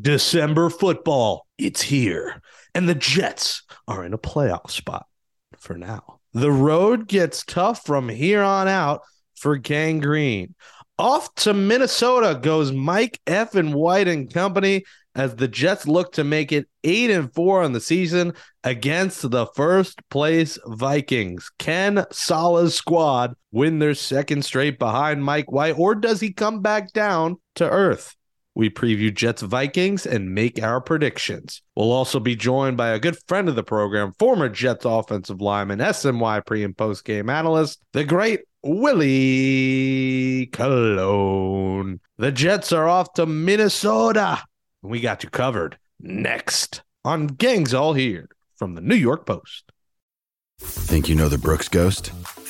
December football, it's here. And the Jets are in a playoff spot for now. The road gets tough from here on out for Gang Green. Off to Minnesota goes Mike F. and White and company as the Jets look to make it eight and four on the season against the first place Vikings. Can Saleh's squad win their second straight behind Mike White, or does he come back down to earth? We preview Jets Vikings and make our predictions. We'll also be joined by a good friend of the program, former Jets offensive lineman, SNY pre and post game analyst, the great Willie Colon. The Jets are off to Minnesota. We got you covered next on Gangs All Here from the New York Post. Think you know the Brooks Ghost?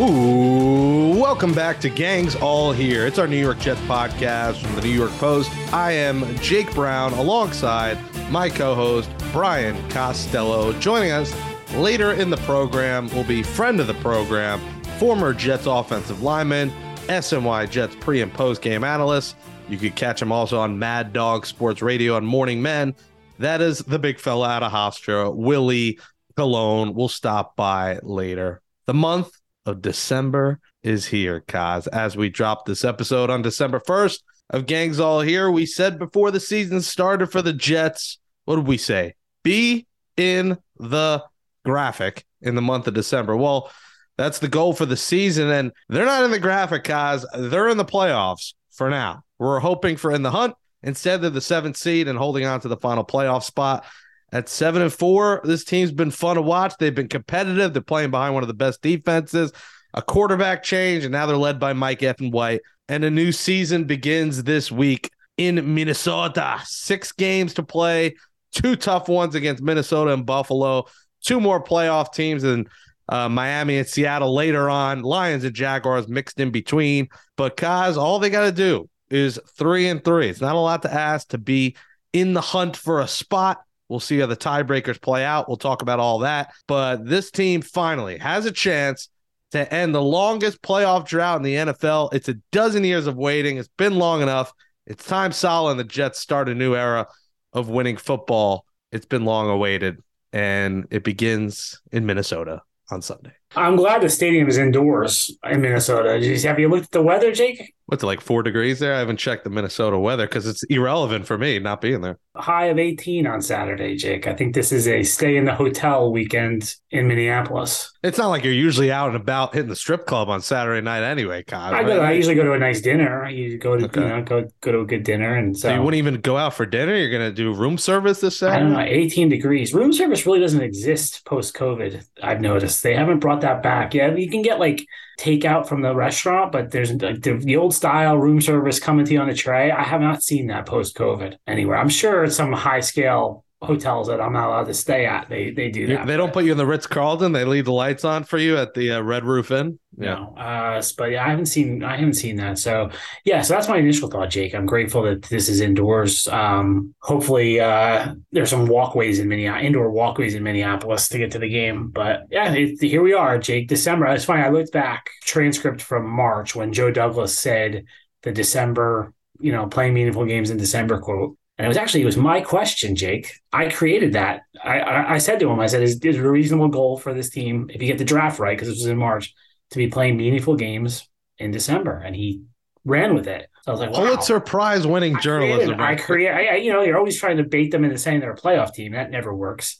Ooh, welcome back to Gangs All Here. It's our New York Jets podcast from the New York Post. I am Jake Brown alongside my co host, Brian Costello. Joining us later in the program will be friend of the program, former Jets offensive lineman, SNY Jets pre and post game analyst. You could catch him also on Mad Dog Sports Radio on Morning Men. That is the big fella out of Hofstra, Willie Colon. will stop by later. The month of December is here, Kaz. As we drop this episode on December 1st of Gangs All Here, we said before the season started for the Jets, what did we say? Be in the graphic in the month of December. Well, that's the goal for the season. And they're not in the graphic, Kaz. They're in the playoffs for now. We're hoping for in the hunt. Instead, they're the seventh seed and holding on to the final playoff spot. At seven and four, this team's been fun to watch. They've been competitive. They're playing behind one of the best defenses. A quarterback change, and now they're led by Mike and White. And a new season begins this week in Minnesota. Six games to play, two tough ones against Minnesota and Buffalo, two more playoff teams, and uh, Miami and Seattle later on. Lions and Jaguars mixed in between. But Kaz, all they got to do is three and three. It's not a lot to ask to be in the hunt for a spot. We'll see how the tiebreakers play out. We'll talk about all that. But this team finally has a chance to end the longest playoff drought in the NFL. It's a dozen years of waiting. It's been long enough. It's time Saleh and the Jets start a new era of winning football. It's been long awaited, and it begins in Minnesota on Sunday. I'm glad the stadium is indoors in Minnesota. Have you looked at the weather, Jake? What's it like four degrees there? I haven't checked the Minnesota weather because it's irrelevant for me not being there. High of 18 on Saturday, Jake. I think this is a stay in the hotel weekend in Minneapolis. It's not like you're usually out and about hitting the strip club on Saturday night anyway, Kyle. I, go, I usually go to a nice dinner. You go to okay. you know go go to a good dinner, and so, so you wouldn't even go out for dinner. You're gonna do room service this Saturday. I don't know. 18 degrees. Room service really doesn't exist post COVID. I've noticed they haven't brought that back. Yeah, you can get like takeout from the restaurant, but there's like the, the, old style room service coming to you on a tray. I have not seen that post COVID anywhere. I'm sure some high scale hotels that I'm not allowed to stay at. They they do that. They don't put you in the Ritz Carlton. They leave the lights on for you at the uh, Red Roof Inn. Yeah. No, uh, but yeah, I haven't seen I haven't seen that. So yeah, so that's my initial thought, Jake. I'm grateful that this is indoors. Um, hopefully, uh, there's some walkways in Minneapolis, indoor walkways in Minneapolis to get to the game. But yeah, it, here we are, Jake. December. It's funny. I looked back transcript from March when Joe Douglas said the December, you know, playing meaningful games in December quote. And it was actually it was my question, Jake. I created that. I I, I said to him, I said, "Is, is a reasonable goal for this team if you get the draft right because this was in March to be playing meaningful games in December?" And he ran with it. So I was like, wow. Pulitzer Prize winning journalism. I create. I, you know, you're always trying to bait them into saying they're a playoff team. That never works.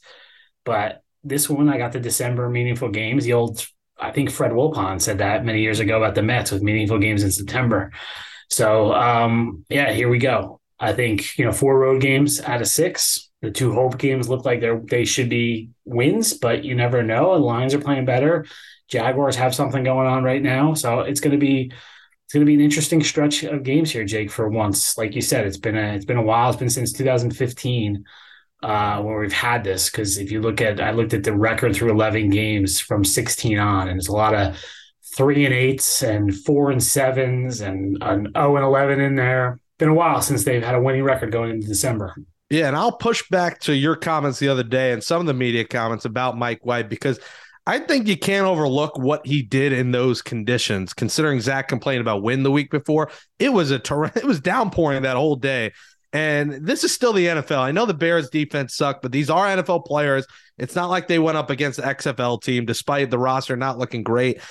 But this one, I got the December meaningful games. The old, I think Fred Wilpon said that many years ago about the Mets with meaningful games in September. So um, yeah, here we go. I think you know four road games out of six. The two home games look like they're they should be wins, but you never know. The Lions are playing better. Jaguars have something going on right now, so it's going to be it's going to be an interesting stretch of games here, Jake. For once, like you said, it's been a it's been a while. It's been since 2015 uh, where we've had this. Because if you look at, I looked at the record through 11 games from 16 on, and there's a lot of three and eights and four and sevens and an 0 and 11 in there. Been a while since they've had a winning record going into December. Yeah, and I'll push back to your comments the other day and some of the media comments about Mike White because I think you can't overlook what he did in those conditions. Considering Zach complained about wind the week before, it was a ter- it was downpouring that whole day. And this is still the NFL. I know the Bears defense sucked, but these are NFL players. It's not like they went up against the XFL team, despite the roster not looking great.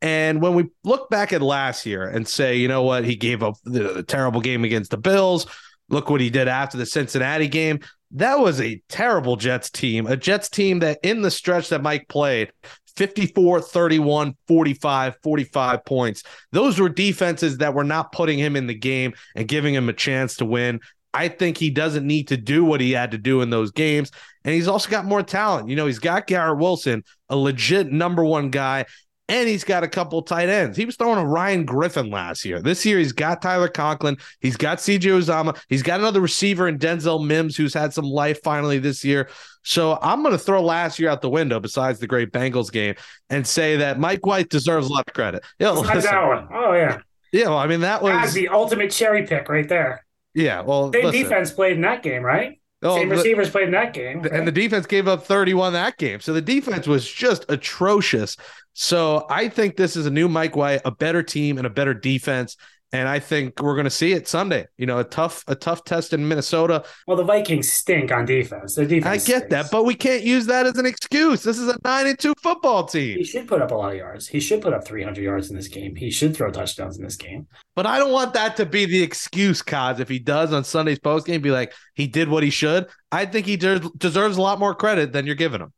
And when we look back at last year and say, you know what, he gave up the, the terrible game against the Bills. Look what he did after the Cincinnati game. That was a terrible Jets team, a Jets team that in the stretch that Mike played, 54, 31, 45, 45 points. Those were defenses that were not putting him in the game and giving him a chance to win. I think he doesn't need to do what he had to do in those games. And he's also got more talent. You know, he's got Garrett Wilson, a legit number one guy and he's got a couple tight ends. He was throwing a Ryan Griffin last year. This year, he's got Tyler Conklin. He's got CJ Uzomah. He's got another receiver in Denzel Mims, who's had some life finally this year. So I'm going to throw last year out the window, besides the great Bengals game, and say that Mike White deserves a lot of credit. Yeah, that one. Oh yeah. Yeah, well, I mean that was That's the ultimate cherry pick right there. Yeah, well, same defense played in that game, right? Oh, Same receivers the, played in that game. And the defense gave up 31 that game. So the defense was just atrocious. So I think this is a new Mike White, a better team and a better defense. And I think we're going to see it Sunday. You know, a tough, a tough test in Minnesota. Well, the Vikings stink on defense. Their defense. I get stinks. that, but we can't use that as an excuse. This is a nine and two football team. He should put up a lot of yards. He should put up three hundred yards in this game. He should throw touchdowns in this game. But I don't want that to be the excuse, Cos. If he does on Sunday's post game, be like he did what he should. I think he de- deserves a lot more credit than you're giving him.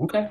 Okay,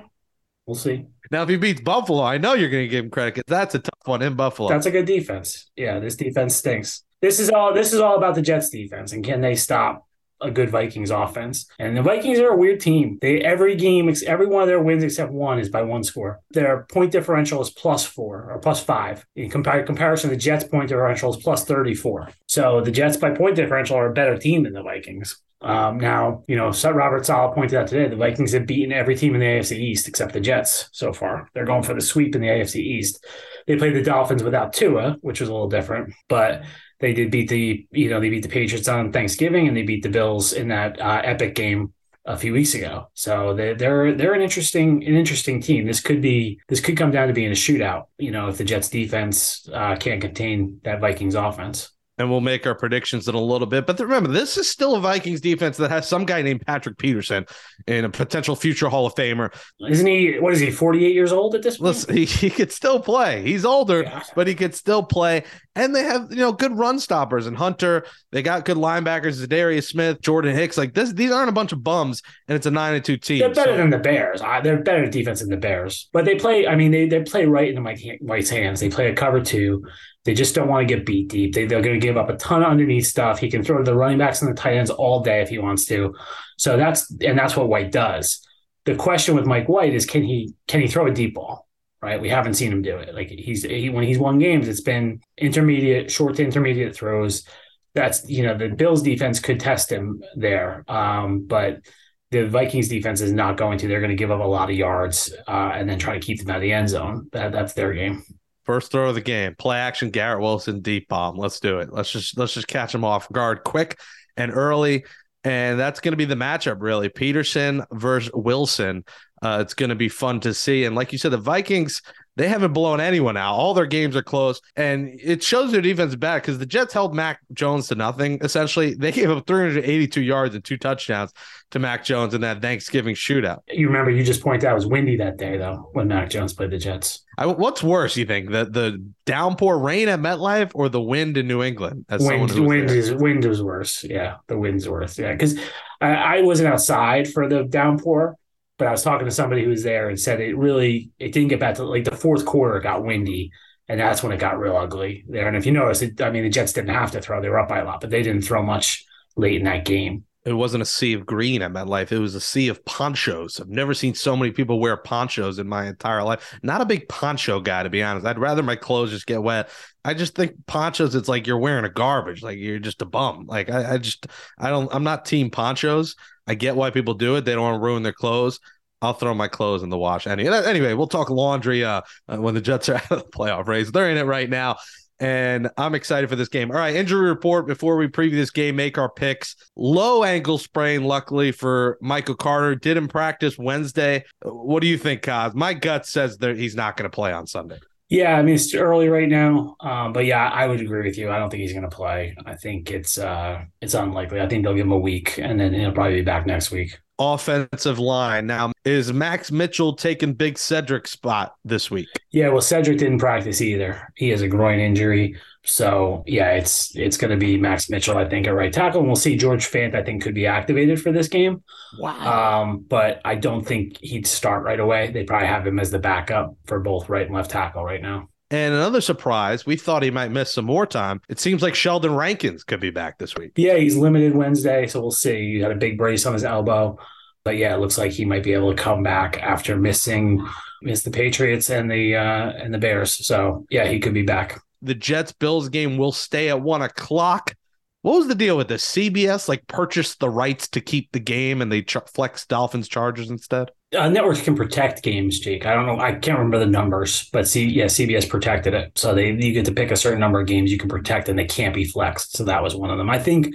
we'll see. Now, if he beats Buffalo, I know you're going to give him credit because that's a tough one in Buffalo. That's a good defense. Yeah, this defense stinks. This is all. This is all about the Jets defense and can they stop a good Vikings offense. And the Vikings are a weird team. They every game, every one of their wins except one is by one score. Their point differential is plus four or plus five. In compar- comparison, the Jets' point differential is plus 34. So the Jets by point differential are a better team than the Vikings. Um, now, you know, Robert Saleh pointed out today the Vikings have beaten every team in the AFC East except the Jets so far. They're going for the sweep in the AFC East. They played the Dolphins without Tua, which was a little different, but they did beat the, you know, they beat the Patriots on Thanksgiving and they beat the Bills in that uh, epic game a few weeks ago. So they, they're they're an interesting an interesting team. This could be this could come down to being a shootout. You know, if the Jets defense uh, can't contain that Vikings offense and we'll make our predictions in a little bit. But remember, this is still a Vikings defense that has some guy named Patrick Peterson and a potential future Hall of Famer. Isn't he? What is he? Forty eight years old at this point. Listen, he, he could still play. He's older, yeah. but he could still play. And they have you know good run stoppers and Hunter. They got good linebackers, Darius Smith, Jordan Hicks. Like this, these aren't a bunch of bums, and it's a nine and two team. They're better so. than the Bears. They're better defense than the Bears, but they play. I mean, they they play right into Mike White's hands. They play a cover two. They just don't want to get beat deep. They, they're going to give up a ton of underneath stuff. He can throw to the running backs and the tight ends all day if he wants to. So that's and that's what White does. The question with Mike White is can he can he throw a deep ball? Right, we haven't seen him do it. Like he's he, when he's won games, it's been intermediate, short to intermediate throws. That's you know the Bills defense could test him there, um, but the Vikings defense is not going to. They're going to give up a lot of yards uh, and then try to keep them out of the end zone. That, that's their game. First throw of the game, play action, Garrett Wilson, deep bomb. Let's do it. Let's just let's just catch him off guard quick and early. And that's going to be the matchup, really. Peterson versus Wilson. Uh, it's going to be fun to see. And like you said, the Vikings, they haven't blown anyone out. All their games are close, and it shows their defense bad because the Jets held Mac Jones to nothing. Essentially, they gave up 382 yards and two touchdowns to Mac Jones in that Thanksgiving shootout. You remember you just pointed out it was windy that day though when Mac Jones played the Jets. I, what's worse, you think, the the downpour rain at MetLife or the wind in New England? As wind, wind there? is wind is worse. Yeah, the wind's worse. Yeah, because I, I wasn't outside for the downpour but I was talking to somebody who was there and said it really it didn't get back to like the fourth quarter got windy and that's when it got real ugly there. And if you notice, it, I mean the Jets didn't have to throw; they were up by a lot, but they didn't throw much late in that game. It wasn't a sea of green at MetLife. It was a sea of ponchos. I've never seen so many people wear ponchos in my entire life. Not a big poncho guy, to be honest. I'd rather my clothes just get wet. I just think ponchos, it's like you're wearing a garbage, like you're just a bum. Like I, I just, I don't, I'm not team ponchos. I get why people do it. They don't want to ruin their clothes. I'll throw my clothes in the wash. Anyway, anyway, we'll talk laundry uh, when the Jets are out of the playoff race. They're in it right now and I'm excited for this game. All right, injury report before we preview this game, make our picks. Low ankle sprain, luckily for Michael Carter, didn't practice Wednesday. What do you think, Kaz? My gut says that he's not going to play on Sunday. Yeah, I mean it's early right now, um, but yeah, I would agree with you. I don't think he's going to play. I think it's uh, it's unlikely. I think they'll give him a week, and then he'll probably be back next week offensive line. Now, is Max Mitchell taking Big Cedric's spot this week? Yeah, well, Cedric didn't practice either. He has a groin injury. So yeah, it's it's going to be Max Mitchell, I think, at right tackle, and we'll see George Fant. I think could be activated for this game. Wow. Um, but I don't think he'd start right away. They probably have him as the backup for both right and left tackle right now. And another surprise, we thought he might miss some more time. It seems like Sheldon Rankins could be back this week. Yeah, he's limited Wednesday, so we'll see. He had a big brace on his elbow. But yeah, it looks like he might be able to come back after missing miss the Patriots and the uh and the Bears. So yeah, he could be back. The Jets Bills game will stay at one o'clock. What was the deal with this? CBS like purchased the rights to keep the game and they ch- flex Dolphins Chargers instead? Uh, networks can protect games, Jake. I don't know. I can't remember the numbers, but see, yeah, CBS protected it. So they you get to pick a certain number of games you can protect, and they can't be flexed. So that was one of them. I think,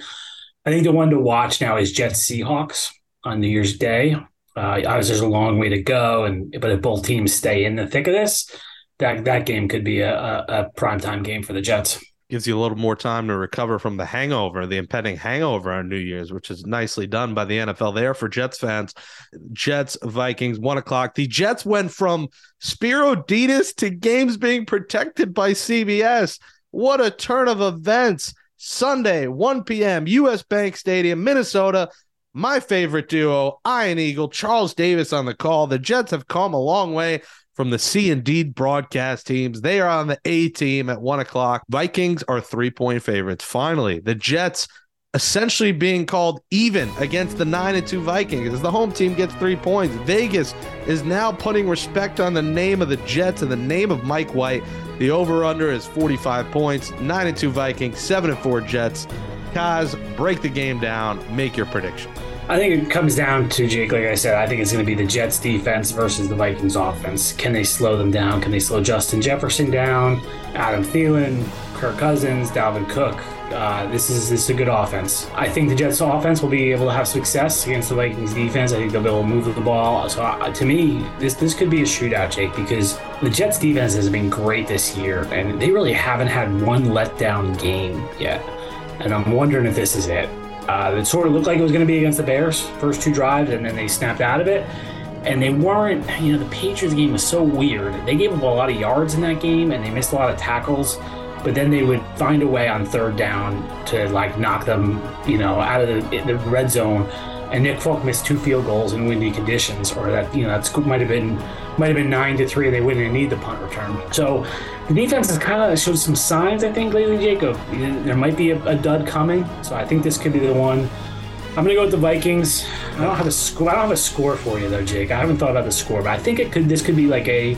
I think the one to watch now is Jets Seahawks on New Year's Day. Uh, obviously, there's a long way to go, and but if both teams stay in the thick of this, that that game could be a, a, a prime time game for the Jets gives you a little more time to recover from the hangover, the impending hangover on New Year's, which is nicely done by the NFL there for Jets fans. Jets, Vikings, one o'clock. The Jets went from Spero Dedes to games being protected by CBS. What a turn of events. Sunday, 1 p.m., US Bank Stadium, Minnesota. My favorite duo, Ian Eagle, Charles Davis on the call. The Jets have come a long way from the C and D broadcast teams. They are on the A team at one o'clock. Vikings are three point favorites. Finally, the Jets essentially being called even against the nine and two Vikings as the home team gets three points. Vegas is now putting respect on the name of the Jets and the name of Mike White. The over under is 45 points, nine and two Vikings, seven and four Jets. Kaz, break the game down, make your prediction. I think it comes down to Jake. Like I said, I think it's going to be the Jets defense versus the Vikings offense. Can they slow them down? Can they slow Justin Jefferson down? Adam Thielen, Kirk Cousins, Dalvin Cook. Uh, this is this is a good offense. I think the Jets offense will be able to have success against the Vikings defense. I think they'll be able to move the ball. So uh, to me, this this could be a shootout, Jake, because the Jets defense has been great this year, and they really haven't had one letdown game yet. And I'm wondering if this is it. Uh, it sort of looked like it was going to be against the Bears first two drives, and then they snapped out of it. And they weren't, you know, the Patriots game was so weird. They gave up a lot of yards in that game, and they missed a lot of tackles. But then they would find a way on third down to like knock them, you know, out of the, the red zone. And Nick Folk missed two field goals in windy conditions, or that you know that scoop might have been might have been nine to three. They wouldn't need the punt return. So the defense has kind of showed some signs, I think, lately, Jacob. There might be a, a, dud coming, so I think this could be the one. I'm gonna go with the Vikings. I don't have a score. I don't have a score for you though, Jake. I haven't thought about the score, but I think it could. This could be like a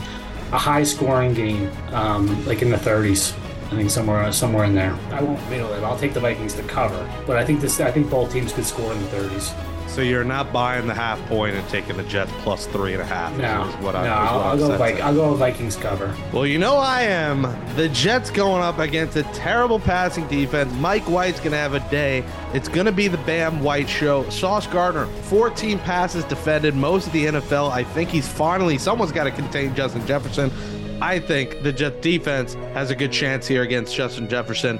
a high scoring game, um, like in the 30s. I think somewhere somewhere in there. I won't middle it. I'll take the Vikings to cover, but I think this. I think both teams could score in the 30s. So you're not buying the half point and taking the Jets plus three and a half. No, what I, no, I'll, I'll go I'll go Vikings cover. Well, you know I am. The Jets going up against a terrible passing defense. Mike White's gonna have a day. It's gonna be the Bam White show. Sauce Gardner, 14 passes defended, most of the NFL. I think he's finally someone's got to contain Justin Jefferson. I think the Jets defense has a good chance here against Justin Jefferson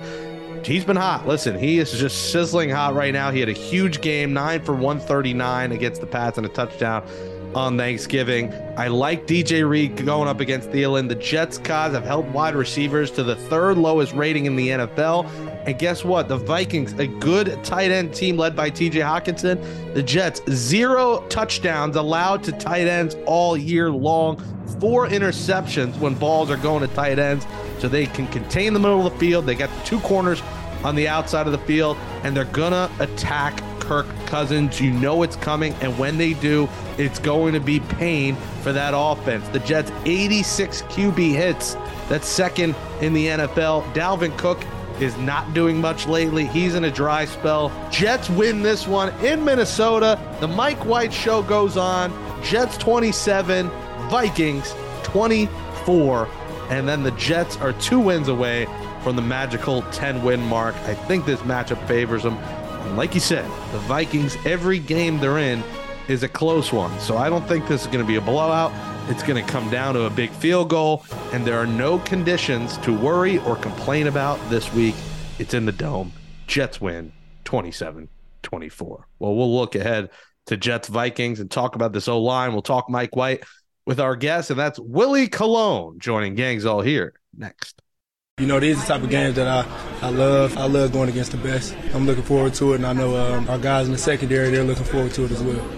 he's been hot. Listen, he is just sizzling hot right now. He had a huge game, nine for 139 against the Pats and a touchdown on Thanksgiving. I like DJ Reed going up against Thielen. The Jets' cause have held wide receivers to the third lowest rating in the NFL. And guess what? The Vikings, a good tight end team led by TJ Hockenson. The Jets, zero touchdowns allowed to tight ends all year long. Four interceptions when balls are going to tight ends. So they can contain the middle of the field. They got the two corners on the outside of the field, and they're gonna attack Kirk Cousins. You know it's coming, and when they do, it's going to be pain for that offense. The Jets 86 QB hits. That's second in the NFL. Dalvin Cook is not doing much lately. He's in a dry spell. Jets win this one in Minnesota. The Mike White show goes on. Jets 27, Vikings 24. And then the Jets are two wins away from the magical 10 win mark. I think this matchup favors them. And like you said, the Vikings, every game they're in is a close one. So I don't think this is going to be a blowout. It's going to come down to a big field goal, and there are no conditions to worry or complain about this week. It's in the dome. Jets win 27 24. Well, we'll look ahead to Jets Vikings and talk about this O line. We'll talk Mike White with our guest, and that's Willie Colon joining Gangs All Here next. You know, these are the type of games that I, I love. I love going against the best. I'm looking forward to it, and I know um, our guys in the secondary, they're looking forward to it as well.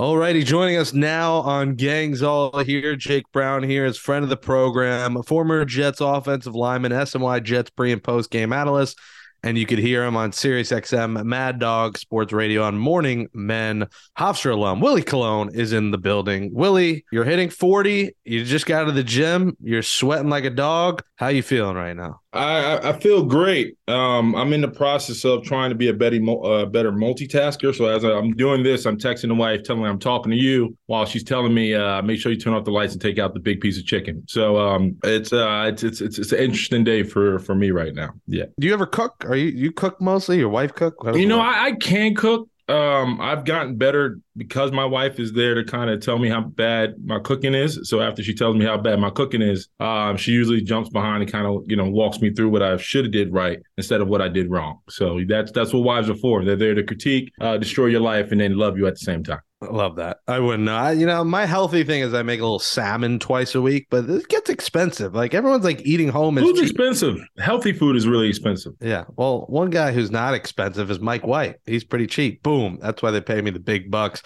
Alrighty, joining us now on Gangs All Here, Jake Brown here as friend of the program, former Jets offensive lineman, SNY Jets pre and post game analyst, and you could hear him on Sirius XM Mad Dog Sports Radio on Morning Men. Hofstra alum Willie Colon is in the building. Willie, you're hitting 40. You just got out of the gym. You're sweating like a dog. How you feeling right now? I, I feel great. Um, I'm in the process of trying to be a better, uh, better multitasker. So as I'm doing this, I'm texting the wife, telling her I'm talking to you while she's telling me, uh, make sure you turn off the lights and take out the big piece of chicken. So um, it's, uh, it's, it's it's it's an interesting day for for me right now. Yeah. Do you ever cook? Are you you cook mostly? Your wife cook? You know, I, I can cook um, I've gotten better because my wife is there to kind of tell me how bad my cooking is. So after she tells me how bad my cooking is, um, she usually jumps behind and kind of you know walks me through what I should have did right instead of what I did wrong. So that's that's what wives are for. They're there to critique, uh, destroy your life, and then love you at the same time. I love that. I wouldn't know. I, you know, my healthy thing is I make a little salmon twice a week, but it gets expensive. Like everyone's like eating home is Food's cheap. expensive. Healthy food is really expensive. Yeah. Well, one guy who's not expensive is Mike White. He's pretty cheap. Boom. That's why they pay me the big bucks.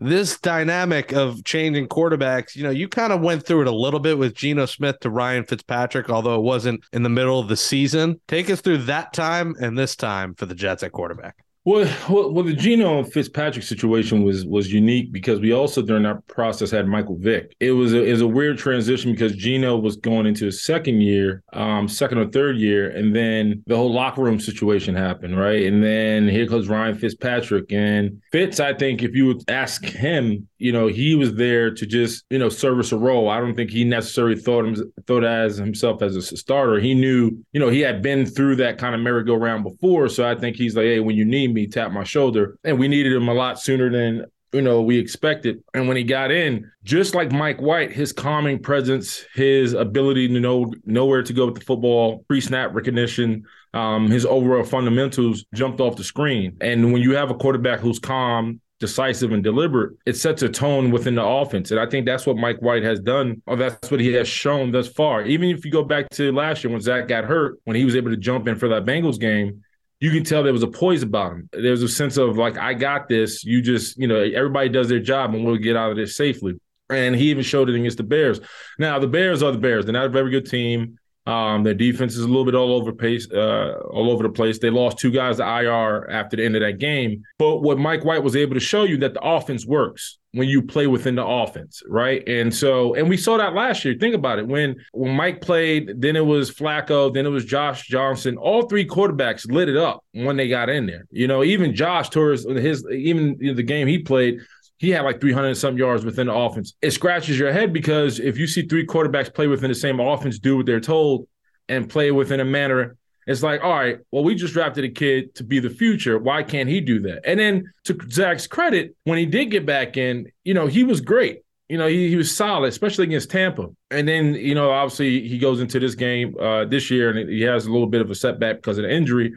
This dynamic of changing quarterbacks, you know, you kind of went through it a little bit with Geno Smith to Ryan Fitzpatrick, although it wasn't in the middle of the season. Take us through that time and this time for the Jets at quarterback. Well, well, well, the Geno Fitzpatrick situation was was unique because we also during that process had Michael Vick. It was a, it was a weird transition because Geno was going into his second year, um, second or third year, and then the whole locker room situation happened, right? And then here comes Ryan Fitzpatrick and Fitz. I think if you would ask him, you know, he was there to just you know service a role. I don't think he necessarily thought him thought as himself as a starter. He knew, you know, he had been through that kind of merry-go-round before, so I think he's like, hey, when you need me me, tapped my shoulder, and we needed him a lot sooner than you know we expected. And when he got in, just like Mike White, his calming presence, his ability to know know where to go with the football, pre-snap recognition, um, his overall fundamentals jumped off the screen. And when you have a quarterback who's calm, decisive and deliberate, it sets a tone within the offense. And I think that's what Mike White has done, or that's what he has shown thus far. Even if you go back to last year when Zach got hurt, when he was able to jump in for that Bengals game, you can tell there was a poise about him. There's a sense of like, I got this. You just, you know, everybody does their job and we'll get out of this safely. And he even showed it against the Bears. Now, the Bears are the Bears. They're not a very good team. Um, their defense is a little bit all over pace, uh, all over the place. They lost two guys to IR after the end of that game. But what Mike White was able to show you that the offense works when you play within the offense, right? And so, and we saw that last year. Think about it. When when Mike played, then it was Flacco, then it was Josh Johnson. All three quarterbacks lit it up when they got in there. You know, even Josh towards his even the game he played he had like 300 and some yards within the offense. It scratches your head because if you see three quarterbacks play within the same offense, do what they're told, and play within a manner, it's like, all right, well, we just drafted a kid to be the future. Why can't he do that? And then to Zach's credit, when he did get back in, you know, he was great. You know, he, he was solid, especially against Tampa. And then, you know, obviously he goes into this game uh, this year and he has a little bit of a setback because of the injury.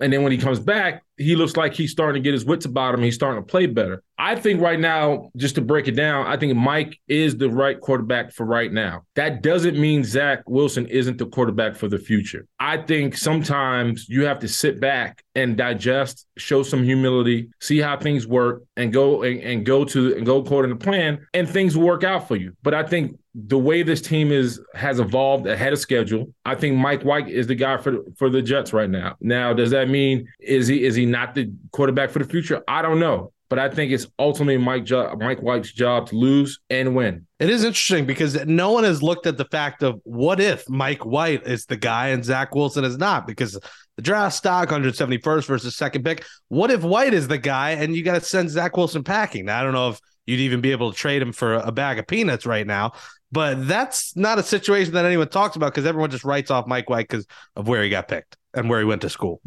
And then when he comes back, he looks like he's starting to get his wits about him. He's starting to play better. I think right now, just to break it down, I think Mike is the right quarterback for right now. That doesn't mean Zach Wilson isn't the quarterback for the future. I think sometimes you have to sit back and digest, show some humility, see how things work, and go and, and go to and go according to plan, and things work out for you. But I think the way this team is has evolved ahead of schedule, I think Mike White is the guy for for the Jets right now. Now, does that mean is he is he not the quarterback for the future? I don't know. But I think it's ultimately Mike jo- Mike White's job to lose and win. It is interesting because no one has looked at the fact of what if Mike White is the guy and Zach Wilson is not because the draft stock 171st versus second pick. What if White is the guy and you got to send Zach Wilson packing? Now, I don't know if you'd even be able to trade him for a bag of peanuts right now, but that's not a situation that anyone talks about because everyone just writes off Mike White because of where he got picked and where he went to school.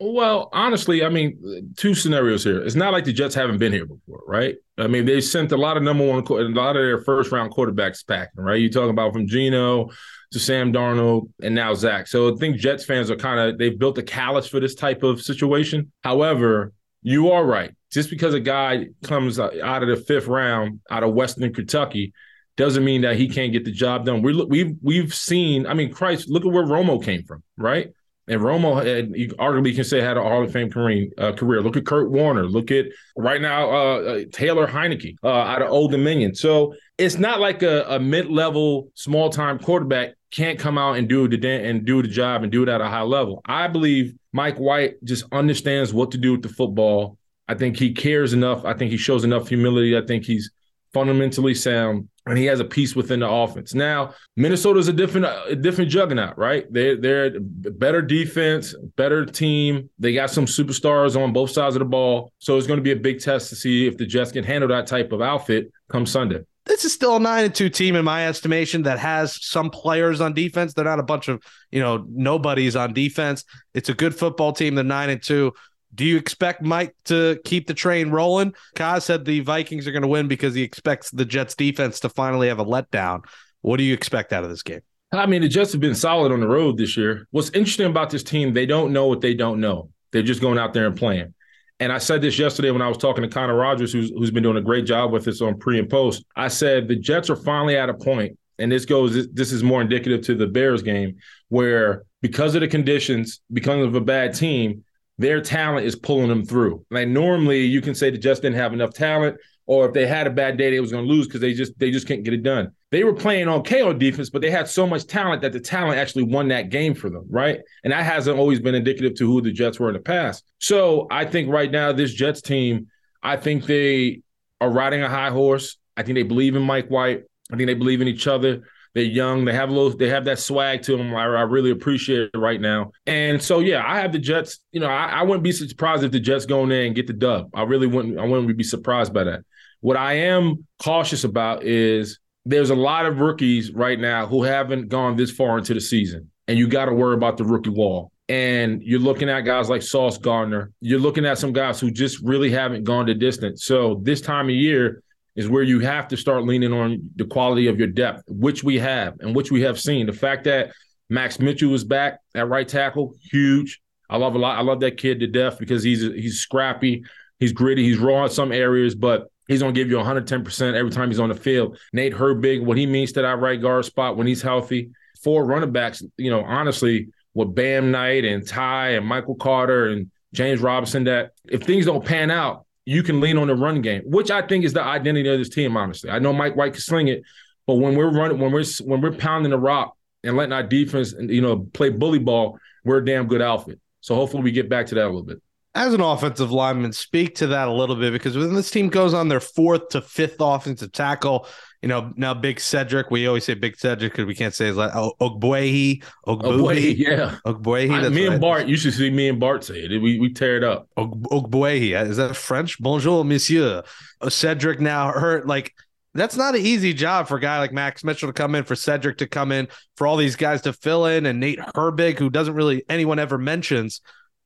Well, honestly, I mean, two scenarios here. It's not like the Jets haven't been here before, right? I mean, they sent a lot of number one, a lot of their first round quarterbacks packing, right? You're talking about from Geno to Sam Darnold and now Zach. So I think Jets fans are kind of they've built a callus for this type of situation. However, you are right. Just because a guy comes out of the fifth round out of Western Kentucky doesn't mean that he can't get the job done. We we've we've seen. I mean, Christ, look at where Romo came from, right? And Romo, had, you arguably can say, had a Hall of Fame career. Uh, career. Look at Kurt Warner. Look at right now uh, uh, Taylor Heinicke uh, out of Old Dominion. So it's not like a, a mid-level, small-time quarterback can't come out and do the and do the job and do it at a high level. I believe Mike White just understands what to do with the football. I think he cares enough. I think he shows enough humility. I think he's fundamentally sound and he has a piece within the offense. Now, Minnesota's a different a different juggernaut, right? They're they're better defense, better team. They got some superstars on both sides of the ball. So it's going to be a big test to see if the Jets can handle that type of outfit come Sunday. This is still a nine and two team in my estimation that has some players on defense. They're not a bunch of, you know, nobodies on defense. It's a good football team. They're nine and two. Do you expect Mike to keep the train rolling? Kaz said the Vikings are going to win because he expects the Jets defense to finally have a letdown. What do you expect out of this game? I mean, the Jets have been solid on the road this year. What's interesting about this team, they don't know what they don't know. They're just going out there and playing. And I said this yesterday when I was talking to Connor Rogers, who's, who's been doing a great job with this on pre and post. I said the Jets are finally at a point, and this goes, this is more indicative to the Bears game, where because of the conditions, because of a bad team, their talent is pulling them through. Like normally you can say they just didn't have enough talent, or if they had a bad day, they was gonna lose because they just they just couldn't get it done. They were playing on KO defense, but they had so much talent that the talent actually won that game for them, right? And that hasn't always been indicative to who the Jets were in the past. So I think right now, this Jets team, I think they are riding a high horse. I think they believe in Mike White. I think they believe in each other. They're young. They have a little. They have that swag to them. I, I really appreciate it right now. And so, yeah, I have the Jets. You know, I, I wouldn't be surprised if the Jets go in there and get the dub. I really wouldn't. I wouldn't be surprised by that. What I am cautious about is there's a lot of rookies right now who haven't gone this far into the season, and you got to worry about the rookie wall. And you're looking at guys like Sauce Gardner. You're looking at some guys who just really haven't gone the distance. So this time of year, is where you have to start leaning on the quality of your depth, which we have and which we have seen. The fact that Max Mitchell is back at right tackle, huge. I love a lot. I love that kid to death because he's he's scrappy, he's gritty, he's raw in some areas, but he's gonna give you 110% every time he's on the field. Nate Herbig, what he means to that right guard spot when he's healthy. Four running backs, you know, honestly, with Bam Knight and Ty and Michael Carter and James Robinson, that if things don't pan out, you can lean on the run game, which I think is the identity of this team. Honestly, I know Mike White can sling it, but when we're running, when we're when we're pounding the rock and letting our defense, you know, play bully ball, we're a damn good outfit. So hopefully we get back to that a little bit. As an offensive lineman, speak to that a little bit because when this team goes on their fourth to fifth offensive tackle, you know, now Big Cedric, we always say Big Cedric because we can't say his last. Oh, Ogbuehi, Ogbuehi, yeah, Ogbuehi. me and Bart, you should see me and Bart say it. We we tear it up. Ogbuehi, is that French? Bonjour, Monsieur. Uh, Cedric now hurt. Like that's not an easy job for a guy like Max Mitchell to come in, for Cedric to come in, for all these guys to fill in, and Nate Herbig, who doesn't really anyone ever mentions.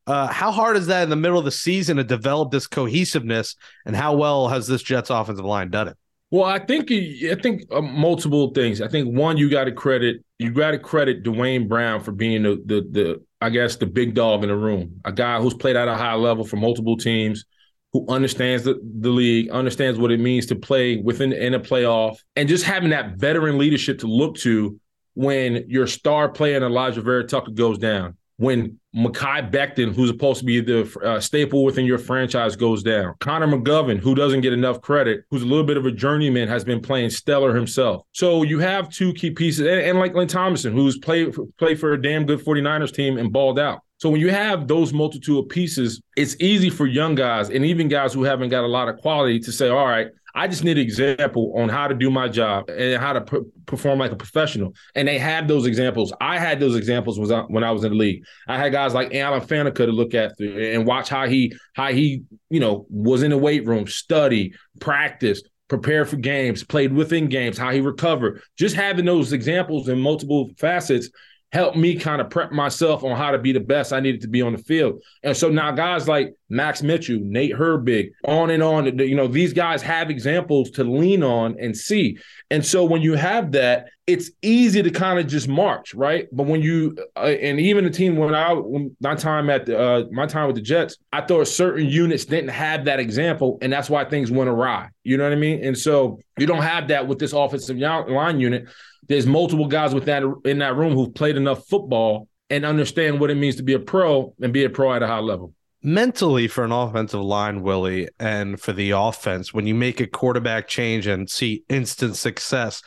Uh, how hard is that in the middle of the season to develop this cohesiveness, and how well has this Jets offensive line done it? Well, I think I think uh, multiple things. I think one, you got to credit you got to credit Duane Brown for being the, the the I guess the big dog in the room, a guy who's played at a high level for multiple teams, who understands the, the league, understands what it means to play within in a playoff, and just having that veteran leadership to look to when your star player Alijah Vera-Tucker goes down when Mekhi Becton, who's supposed to be the uh, staple within your franchise, goes down. Connor McGovern, who doesn't get enough credit, who's a little bit of a journeyman, has been playing stellar himself. So you have two key pieces, and, and like Laken Tomlinson, who's played played for a damn good 49ers team and balled out. So when you have those multitude of pieces, it's easy for young guys and even guys who haven't got a lot of quality to say, all right, I just need an example on how to do my job and how to p- perform like a professional. And they had those examples. I had those examples when I, when I was in the league. I had guys like Alan Faneca to look at and watch how he how he you know was in the weight room, study, practice, prepare for games, played within games, how he recovered. Just having those examples in multiple facets helped me kind of prep myself on how to be the best I needed to be on the field. And so now guys like Max Mitchell, Nate Herbig, on and on, you know, these guys have examples to lean on and see. And so when you have that, it's easy to kind of just march, right? But when you uh, and even the team when I when my time at the, uh, my time with the Jets, I thought certain units didn't have that example, and that's why things went awry. You know what I mean? And so you don't have that with this offensive line unit there's multiple guys with that in that room who've played enough football and understand what it means to be a pro and be a pro at a high level. Mentally, for an offensive line, Willie, and for the offense, when you make a quarterback change and see instant success,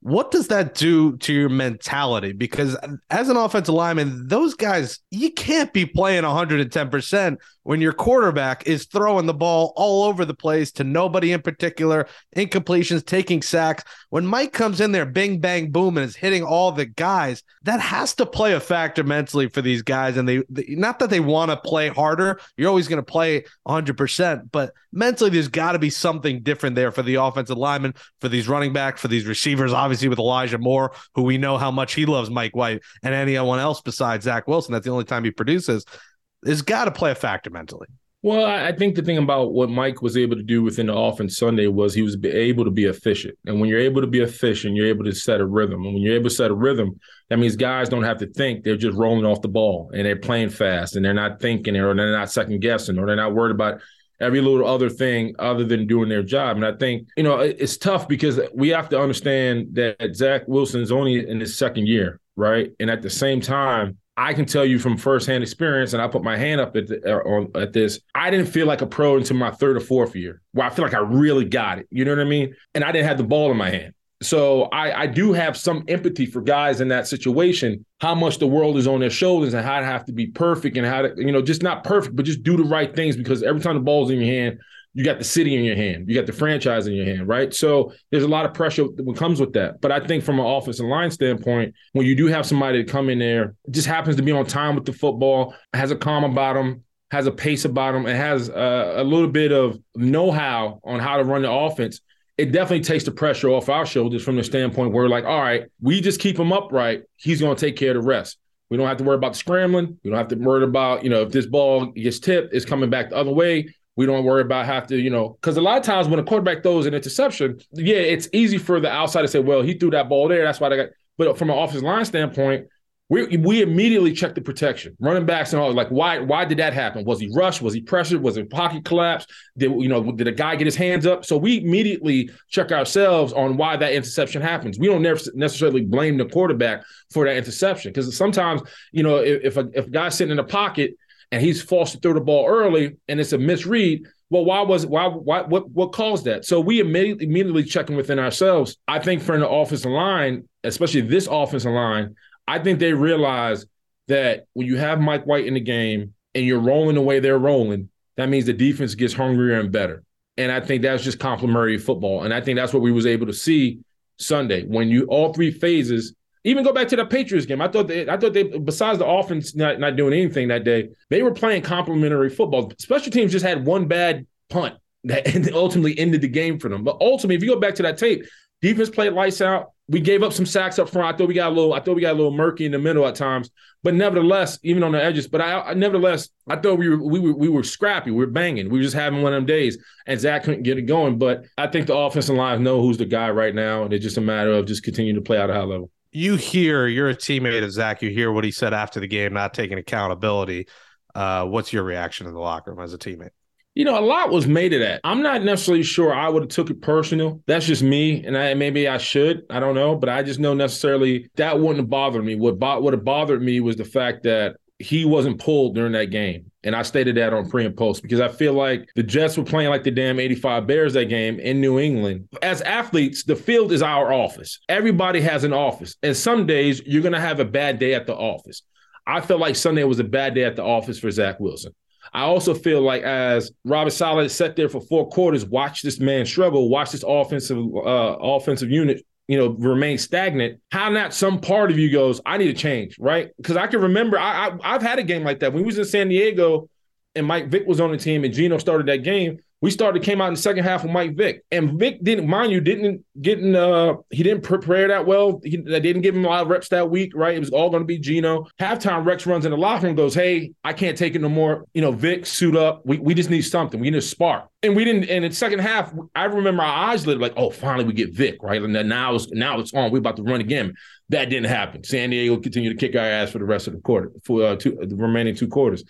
what does that do to your mentality? Because as an offensive lineman, those guys, you can't be playing 110% when your quarterback is throwing the ball all over the place to nobody in particular, incompletions, taking sacks. When Mike comes in there, bing, bang, boom, and is hitting all the guys, that has to play a factor mentally for these guys. And they, they not that they want to play harder, you're always going to play 100%, but mentally, there's got to be something different there for the offensive lineman, for these running backs, for these receivers, obviously with Elijah Moore, who we know how much he loves Mike White and anyone else besides Zach Wilson. That's the only time he produces has got to play a factor mentally. Well, I think the thing about what Mike was able to do within the offense Sunday was he was able to be efficient. And when you're able to be efficient, you're able to set a rhythm. And when you're able to set a rhythm, that means guys don't have to think; they're just rolling off the ball and they're playing fast and they're not thinking or they're not second guessing or they're not worried about every little other thing other than doing their job. And I think you know it's tough because we have to understand that Zach Wilson's only in his second year, right? And at the same time I can tell you from firsthand experience, and I put my hand up at the, uh, on, at this. I didn't feel like a pro until my third or fourth year, where I feel like I really got it. You know what I mean? And I didn't have the ball in my hand. So I, I do have some empathy for guys in that situation, how much the world is on their shoulders and how to have to be perfect and how to, you know, just not perfect, but just do the right things because every time the ball's in your hand, you got the city in your hand, you got the franchise in your hand, right? So there's a lot of pressure that comes with that. But I think from an offensive line standpoint, when you do have somebody to come in there, just happens to be on time with the football, has a calm about them, has a pace about them, and has uh, a little bit of know-how on how to run the offense. It definitely takes the pressure off our shoulders from the standpoint where, like, all right, we just keep him upright. He's going to take care of the rest. We don't have to worry about scrambling. We don't have to worry about, you know, if this ball gets tipped, it's coming back the other way. We don't worry about have to, you know, because a lot of times when a quarterback throws an interception, yeah, it's easy for the outside to say, well, he threw that ball there. That's why they got. But from an offensive line standpoint, we we immediately check the protection, running backs and all. Like, why why did that happen? Was he rushed? Was he pressured? Was it pocket collapse? Did you know? Did a guy get his hands up? So we immediately check ourselves on why that interception happens. We don't necessarily blame the quarterback for that interception because sometimes you know if if a, if a guy's sitting in the pocket and he's forced to throw the ball early and it's a misread. Well, why was why why what what caused that? So we immediately immediately checking within ourselves. I think for an offensive line, especially this offensive line, I think they realize that when you have Mike White in the game and you're rolling the way they're rolling, that means the defense gets hungrier and better. And I think that's just complementary football. And I think that's what we was able to see Sunday when you all three phases even go back to the Patriots game. I thought they, I thought they, besides the offense not, not doing anything that day, they were playing complementary football. Special teams just had one bad punt that ultimately ended the game for them. But ultimately, if you go back to that tape, defense played lights out. we gave up some sacks up front. I thought we got a little. I thought we got a little murky in the middle at times. But nevertheless, even on the edges, but I, I nevertheless, I thought we were we were we were scrappy. We were banging. We were just having one of them days, and Zach couldn't get it going. But I think the offensive line know who's the guy right now, and it's just a matter of just continuing to play at a high level. You hear you're a teammate of Zach. You hear what he said after the game, not taking accountability. Uh, what's your reaction in the locker room as a teammate? you know, a lot was made of that. I'm not necessarily sure I would have took it personal. That's just me, and I maybe I should. I don't know, but I just know necessarily that wouldn't have bothered me. What bo- what have bothered me was the fact that he wasn't pulled during that game. And I stated that on pre and post because I feel like the Jets were playing like the damn 85 Bears that game in New England. As athletes, the field is our office. Everybody has an office. And some days you're going to have a bad day at the office. I felt like Sunday was a bad day at the office for Zach Wilson. I also feel like as Robert Saleh sat there for four quarters, watch this man struggle, watch this offensive uh, offensive unit, you know, remain stagnant. How not some part of you goes, I need to change, right? Because I can remember I, I have had a game like that when we was in San Diego, and Mike Vick was on the team, and Geno started that game we started came out in the second half with Mike Vick, and Vick didn't mind you didn't getting uh he didn't prepare that well. He they didn't give him a lot of reps that week, right? It was all going to be Geno. Halftime, Rex runs in the locker room, goes, "Hey, I can't take it no more. You know, Vick, suit up. We we just need something. We need a spark." And we didn't. And in second half, I remember our eyes lit like, "Oh, finally we get Vick, right?" And now it's now it's on. We're about to run again. That didn't happen. San Diego continued to kick our ass for the rest of the quarter, for uh, two, the remaining two quarters.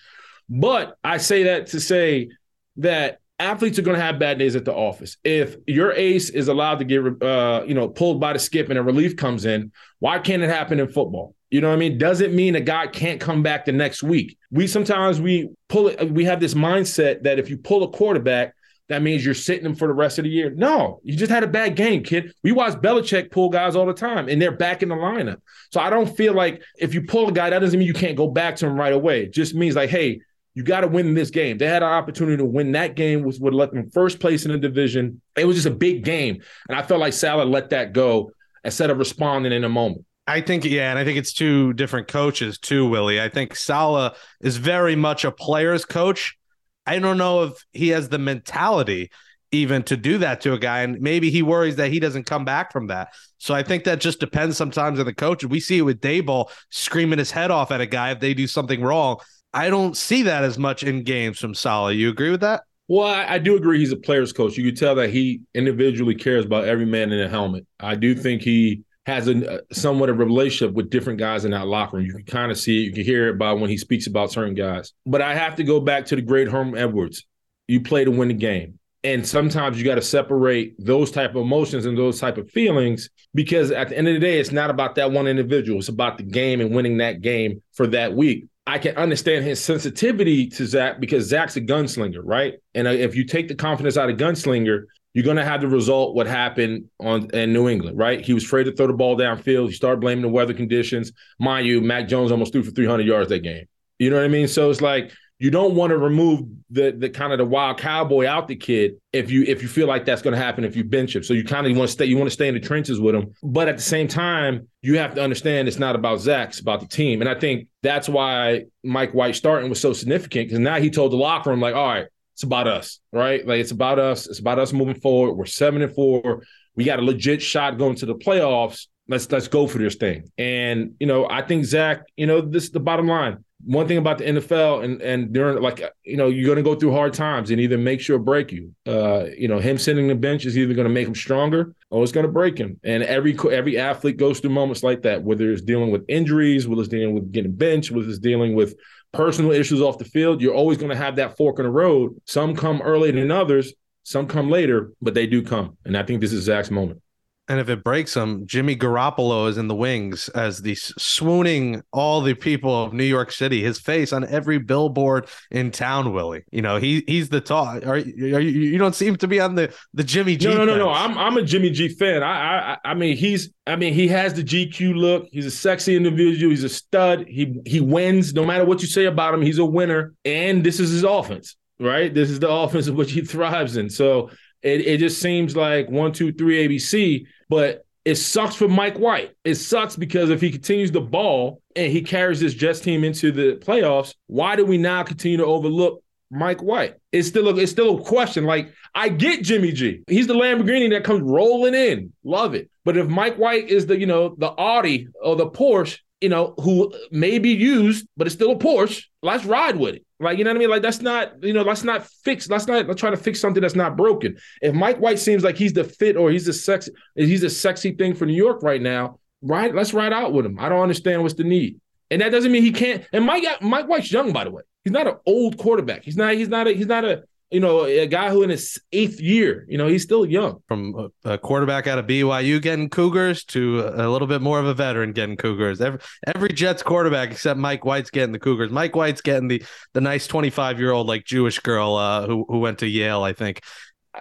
But I say that to say that athletes are going to have bad days at the office. If your ace is allowed to get, uh, you know, pulled by the skip and a relief comes in, why can't it happen in football? You know what I mean? Doesn't mean a guy can't come back the next week. We sometimes we pull it. We have this mindset that if you pull a quarterback, that means you're sitting them for the rest of the year. No, you just had a bad game, kid. We watch Belichick pull guys all the time, and they're back in the lineup. So I don't feel like if you pull a guy, that doesn't mean you can't go back to him right away. It just means like, hey, you got to win this game. They had an opportunity to win that game, which would let them first place in the division. It was just a big game. And I felt like Saleh let that go instead of responding in a moment. I think, yeah, and I think it's two different coaches too, Willie. I think Saleh is very much a player's coach. I don't know if he has the mentality even to do that to a guy, and maybe he worries that he doesn't come back from that. So I think that just depends sometimes on the coach. We see it with Daboll screaming his head off at a guy if they do something wrong. I don't see that as much in games from Saleh. You agree with that? Well, I, I, do agree. He's a player's coach. You can tell that he individually cares about every man in the helmet. I do think he has a somewhat of a relationship with different guys in that locker room. You can kind of see it. You can hear it by when he speaks about certain guys. But I have to go back to the great Herm Edwards. You play to win the game. And sometimes you got to separate those type of emotions and those type of feelings because at the end of the day, it's not about that one individual. It's about the game and winning that game for that week. I can understand his sensitivity to Zach because Zach's a gunslinger, right? And uh, if you take the confidence out of gunslinger, you're going to have the result what happened on in New England, right? He was afraid to throw the ball downfield. He started blaming the weather conditions. Mind you, Mac Jones almost threw for 300 yards that game. You know what I mean? So it's like you don't want to remove the the kind of the wild cowboy out the kid if you if you feel like that's going to happen if you bench him. So you kind of want to stay you want to stay in the trenches with him, but at the same time you have to understand it's not about Zach, it's about the team. And I think that's why Mike White starting was so significant because now he told the locker room like, all right, it's about us, right? Like it's about us. It's about us moving forward. We're seven and four. We got a legit shot going to the playoffs. Let's let's go for this thing. And you know, I think Zach, you know, this is the bottom line one thing about the NFL and and during like you know you're going to go through hard times and either makes you or break you. Uh, you know him sitting on the bench is either going to make him stronger or it's going to break him. And every every athlete goes through moments like that, whether it's dealing with injuries, whether it's dealing with getting benched, whether it's dealing with personal issues off the field. You're always going to have that fork in the road. Some come earlier than others, some come later, but they do come. And I think this is Zach's moment. And if it breaks him, Jimmy Garoppolo is in the wings as the swooning all the people of New York City. His face on every billboard in town. Willie, you know he he's the talk. Are, are you, you don't seem to be on the the Jimmy G. No, no, no, no. I'm I'm a Jimmy G fan. I I I mean he's I mean he has the GQ look. He's a sexy individual. He's a stud. He he wins no matter what you say about him. He's a winner, and this is his offense. Right. This is the offense of which he thrives in. So it, it just seems like one, two, three ABC. But it sucks for Mike White. It sucks because if he continues the ball and he carries this Jets team into the playoffs, why do we now continue to overlook Mike White. It's still a, it's still a question. Like I get Jimmy G. He's the Lamborghini that comes rolling in. Love it. But if Mike White is the you know the Audi or the Porsche, you know who may be used, but it's still a Porsche. Let's ride with it. Like you know what I mean? Like that's not you know let's not fix. Let's not let's try to fix something that's not broken. If Mike White seems like he's the fit or he's the sexy he's a sexy thing for New York right now, right? Let's ride out with him. I don't understand what's the need. And that doesn't mean he can't. And Mike Mike White's young, by the way. He's not an old quarterback. He's not. He's not a. He's not a. You know, a guy who in his eighth year. You know, he's still young. From a, quarterback out of BYU getting Cougars to a little bit more of a veteran getting Cougars. Every every Jets quarterback except Mike White's getting the Cougars. Mike White's getting the the nice twenty five year old like Jewish girl uh, who who went to Yale. I think.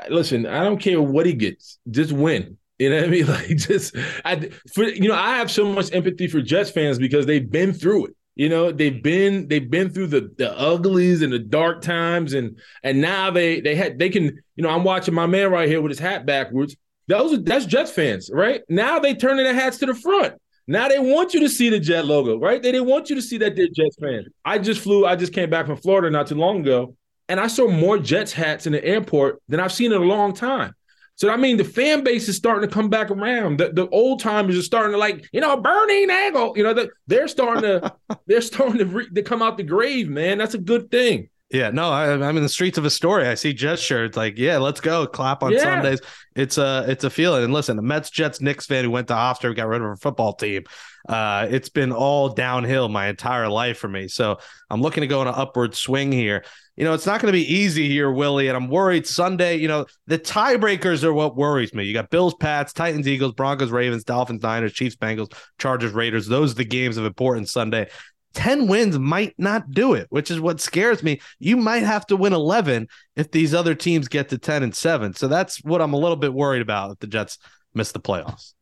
Listen, I don't care what he gets. Just win. You know what I mean? Like just I for you know, I have so much empathy for Jets fans because they've been through it. You know, they've been they've been through the the uglies and the dark times, and and now they they had they can you know I'm watching my man right here with his hat backwards. Those are that's Jets fans, right? Now they turning their hats to the front. Now they want you to see the Jet logo, right? They didn't want you to see that they're Jets fans. I just flew, I just came back from Florida not too long ago, and I saw more Jets hats in the airport than I've seen in a long time. So I mean, the fan base is starting to come back around. The, the old timers are starting to like, you know, Bernie Nagel. You know, the, they're starting to they're starting to, re- to come out the grave, man. That's a good thing. Yeah, no, I, am in the streets of Astoria. I see Jets shirts. Like, yeah, let's go clap on yeah. Sundays. It's a it's a feeling. And listen, the Mets, Jets, Knicks fan who went to Hofstra, got rid of a football team. Uh, it's been all downhill my entire life for me. So I'm looking to go on an upward swing here you know, it's not going to be easy here, Willie. And I'm worried Sunday, you know, the tiebreakers are what worries me. You got Bills, Pats, Titans, Eagles, Broncos, Ravens, Dolphins, Niners, Chiefs, Bengals, Chargers, Raiders. Those are the games of importance Sunday. 10 wins might not do it, which is what scares me. You might have to win 11 if these other teams get to 10 and 7. So that's what I'm a little bit worried about if the Jets miss the playoffs.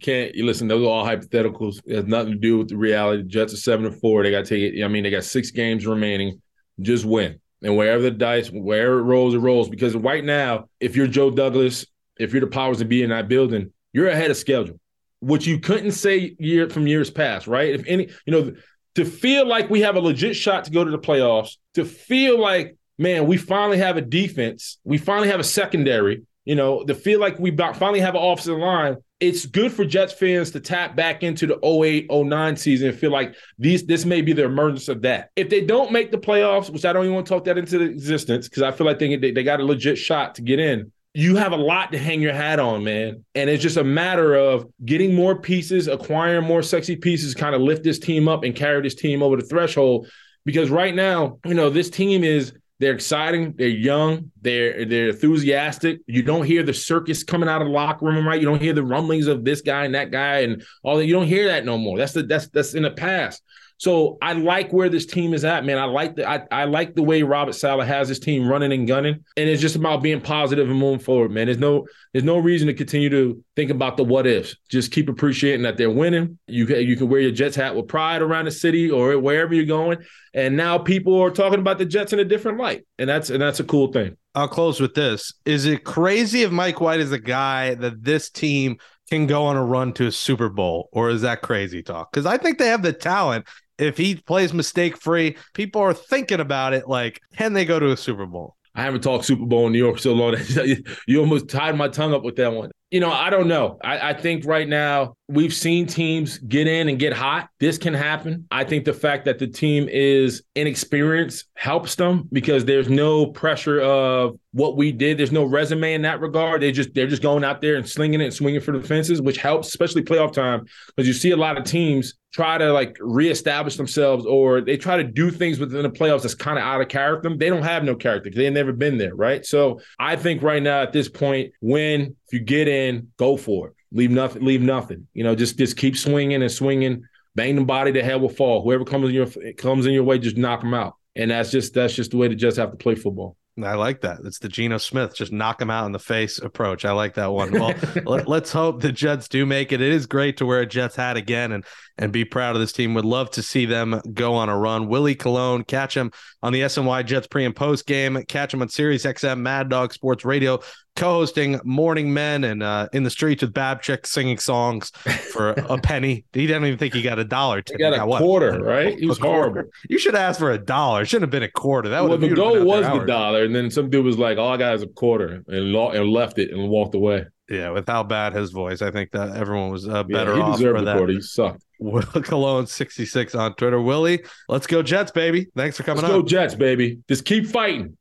Can't you listen, those are all hypotheticals. It has nothing to do with the reality. The Jets are seven and four. They got to take it. I mean, they got six games remaining. Just win and wherever the dice, wherever it rolls, it rolls. Because right now, if you're Joe Douglas, if you're the powers to be in that building, you're ahead of schedule, which you couldn't say year from years past, right? If any, you know, to feel like we have a legit shot to go to the playoffs, to feel like, man, we finally have a defense, we finally have a secondary, you know, to feel like we finally have an offensive line it's good for Jets fans to tap back into the 08 09 season and feel like these this may be the emergence of that. If they don't make the playoffs, which I don't even want to talk that into existence because I feel like they, they got a legit shot to get in. You have a lot to hang your hat on, man. And it's just a matter of getting more pieces, acquiring more sexy pieces, kind of lift this team up and carry this team over the threshold. Because right now, you know, this team is they're exciting. They're young. They're they're enthusiastic. You don't hear the circus coming out of the locker room, right? You don't hear the rumblings of this guy and that guy and all that. You don't hear that no more. That's the that's that's in the past. So I like where this team is at, man. I like the I, I like the way Robert Saleh has his team running and gunning, and it's just about being positive and moving forward, man. There's no there's no reason to continue to think about the what ifs. Just keep appreciating that they're winning. You can you can wear your Jets hat with pride around the city or wherever you're going, and now people are talking about the Jets in a different light, and that's and that's a cool thing. I'll close with this: Is it crazy if Mike White is a guy that this team can go on a run to a Super Bowl, or is that crazy talk? Because I think they have the talent if he plays mistake free, people are thinking about it like, can they go to a Super Bowl? I haven't talked Super Bowl in New York so long. you almost tied my tongue up with that one. You know, I don't know. I, I, think right now we've seen teams get in and get hot. This can happen. I think the fact that the team is inexperienced helps them because there's no pressure of what we did. There's no resume in that regard. They just they're just going out there and slinging it and swinging for the fences, which helps, especially playoff time, because you see a lot of teams try to like reestablish themselves or they try to do things within the playoffs that's kind of out of character. They don't have no character they've never been there, right? So I think right now at this point, when if you get in, go for it. Leave nothing. Leave nothing. You know, just just keep swinging and swinging. Bang the body, the head will fall. Whoever comes in your comes in your way, just knock them out. And that's just that's just the way the Jets have to play football. I like that. It's the Geno Smith, just knock him out in the face approach. I like that one. Well, let, us hope the Jets do make it. It is great to wear a Jets hat again and and be proud of this team. Would love to see them go on a run. Willie Colon, catch him on the SNY Jets pre and post game. Catch him on Sirius XM Mad Dog Sports Radio co-hosting Morning Men and uh, in the streets with Babchick singing songs for a penny. He didn't even think he got a dollar. He got a what? quarter, right? He was horrible. You should ask for a dollar. It shouldn't have been a quarter. That would Well, the goal was the dollar, and then some dude was like, "All I got is a quarter," and, lo- and left it and walked away. Yeah, with how bad his voice, I think that everyone was uh, Yeah, better he off deserved for the that. quarter. He sucked. Will Colon sixty six on Twitter. Willie, let's go Jets, baby. Thanks for coming Let's go. Jets, baby. Just keep fighting.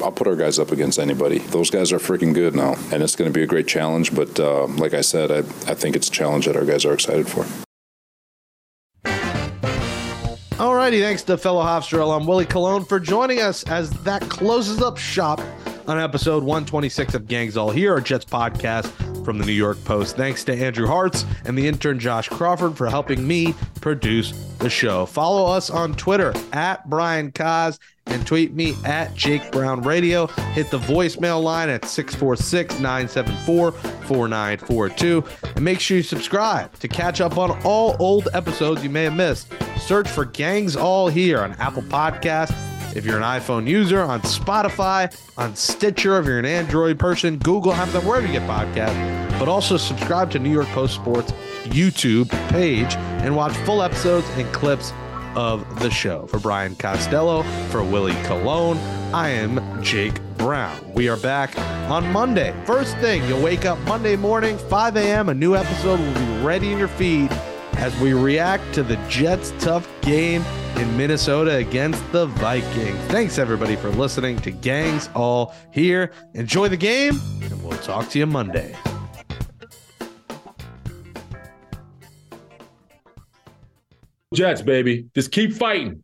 I'll put our guys up against anybody. Those guys are freaking good now, and it's going to be a great challenge. But uh, like I said, I, I think it's a challenge that our guys are excited for. All righty, thanks to fellow Hofstra I'm Willie Colon for joining us as that closes up shop on episode 126 of Gangs All Here, our Jets podcast from the New York Post. Thanks to Andrew Hartz and the intern Josh Crawford for helping me produce the show. Follow us on Twitter at Brian Coz and tweet me at Jake Brown Radio. Hit the voicemail line at 646 974 4942. And make sure you subscribe to catch up on all old episodes you may have missed. Search for Gangs All Here on Apple Podcasts. If you're an iPhone user, on Spotify, on Stitcher, if you're an Android person, Google, have them wherever you get podcasts. But also subscribe to New York Post Sports YouTube page and watch full episodes and clips of the show. For Brian Costello, for Willie Colon, I am Jake Brown. We are back on Monday. First thing, you'll wake up Monday morning, 5 a.m. A new episode will be ready in your feed as we react to the Jets' tough game in Minnesota against the Vikings. Thanks, everybody, for listening to Gangs All Here. Enjoy the game, and we'll talk to you Monday. Jets, baby. Just keep fighting.